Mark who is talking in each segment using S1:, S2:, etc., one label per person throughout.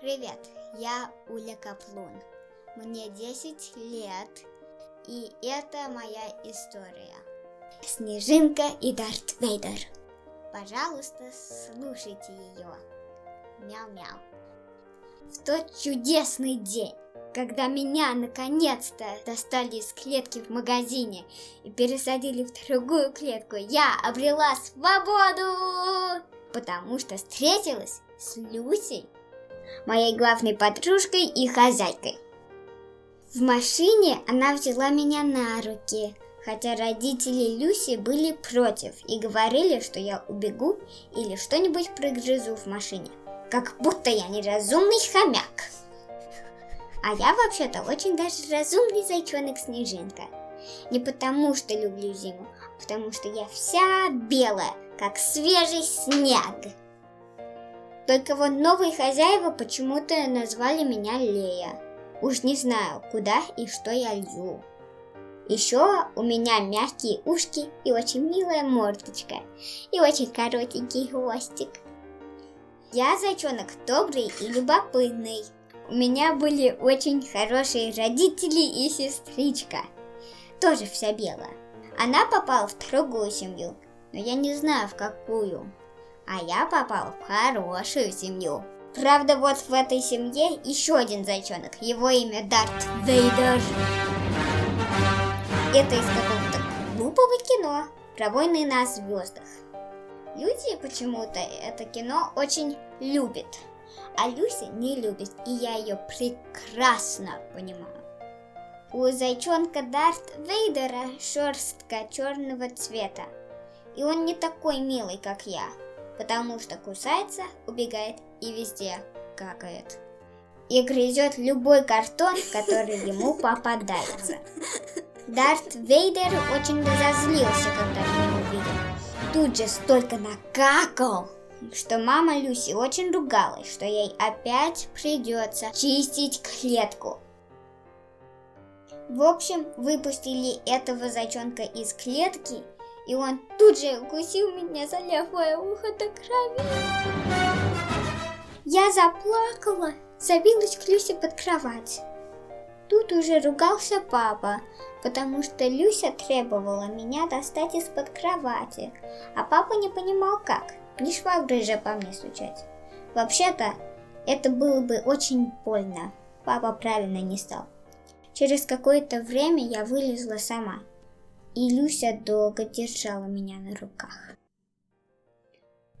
S1: Привет, я Уля Каплун. Мне 10 лет, и это моя история. Снежинка и Дарт Вейдер. Пожалуйста, слушайте ее. Мяу-мяу. В тот чудесный день, когда меня наконец-то достали из клетки в магазине и пересадили в другую клетку, я обрела свободу, потому что встретилась с Люсей, моей главной подружкой и хозяйкой. В машине она взяла меня на руки, хотя родители Люси были против и говорили, что я убегу или что-нибудь прогрызу в машине, как будто я неразумный хомяк. А я вообще-то очень даже разумный зайчонок Снежинка. Не потому, что люблю зиму, а потому что я вся белая, как свежий снег. Только вот новые хозяева почему-то назвали меня Лея. Уж не знаю, куда и что я лью. Еще у меня мягкие ушки и очень милая мордочка, и очень коротенький хвостик. Я зайчонок добрый и любопытный. У меня были очень хорошие родители и сестричка. Тоже вся белая. Она попала в другую семью, но я не знаю в какую. А я попал в хорошую семью. Правда, вот в этой семье еще один зайчонок. Его имя Дарт Вейдер. Это из какого-то глупого кино про войны на звездах. Люди почему-то это кино очень любят а Люся не любит, и я ее прекрасно понимаю. У зайчонка Дарт Вейдера шерстка черного цвета, и он не такой милый, как я, потому что кусается, убегает и везде какает. И грызет любой картон, который ему попадается. Дарт Вейдер очень разозлился, когда меня увидел. Тут же столько накакал, что мама Люси очень ругалась, что ей опять придется чистить клетку. В общем, выпустили этого зайчонка из клетки, и он тут же укусил меня за левое ухо до крови. Я заплакала, забилась к Люсе под кровать. Тут уже ругался папа, потому что Люся требовала меня достать из-под кровати, а папа не понимал как. Не шваброй же по мне стучать. Вообще-то, это было бы очень больно. Папа правильно не стал. Через какое-то время я вылезла сама. И Люся долго держала меня на руках.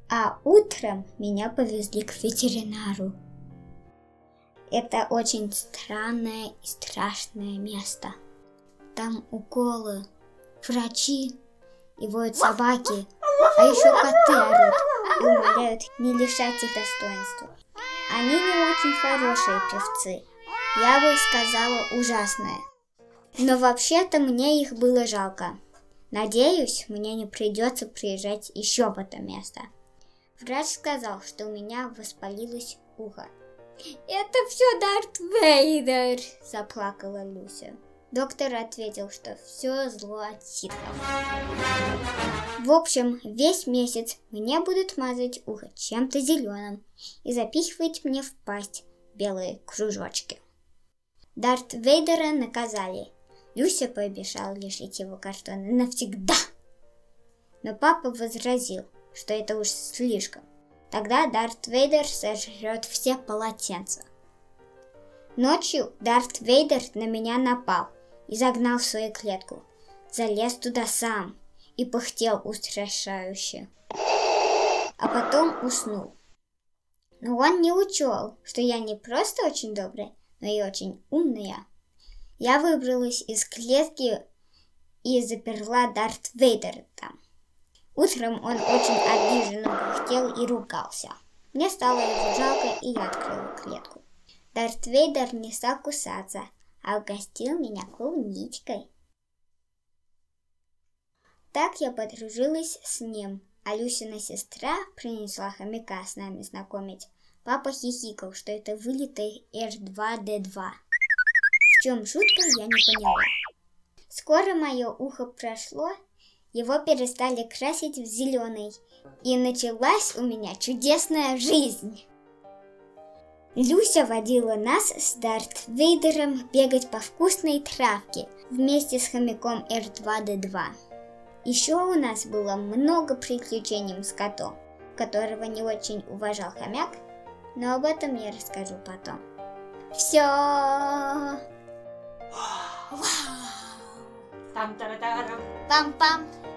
S1: А утром меня повезли к ветеринару. Это очень странное и страшное место. Там уколы, врачи и воют собаки, а еще коты орут и умоляют не лишать их достоинства. Они не очень хорошие певцы. Я бы сказала ужасные. Но вообще-то мне их было жалко. Надеюсь, мне не придется приезжать еще в это место. Врач сказал, что у меня воспалилось ухо. «Это все Дарт Вейдер!» – заплакала Люся. Доктор ответил, что все зло от ситхов. В общем, весь месяц мне будут мазать ухо чем-то зеленым и запихивать мне в пасть белые кружочки. Дарт Вейдера наказали. Люся пообещал лишить его картона навсегда. Но папа возразил, что это уж слишком. Тогда Дарт Вейдер сожрет все полотенца. Ночью Дарт Вейдер на меня напал – и загнал в свою клетку. Залез туда сам и пыхтел устрашающе. А потом уснул. Но он не учел, что я не просто очень добрая, но и очень умная. Я выбралась из клетки и заперла Дарт Вейдера там. Утром он очень обиженно пыхтел и ругался. Мне стало его жалко, и я открыла клетку. Дарт Вейдер не стал кусаться, а угостил меня клубничкой. Так я подружилась с ним, а Люсина сестра принесла хомяка с нами знакомить. Папа хихикал, что это вылитый R2-D2. Чем шутка, я не поняла. Скоро мое ухо прошло, его перестали красить в зеленый, и началась у меня чудесная жизнь. Люся водила нас с Дарт Вейдером бегать по вкусной травке вместе с хомяком R2-D2. Еще у нас было много приключений с котом, которого не очень уважал хомяк, но об этом я расскажу потом. Все!
S2: 와.
S1: 와. 땀따라따람. 빰빰.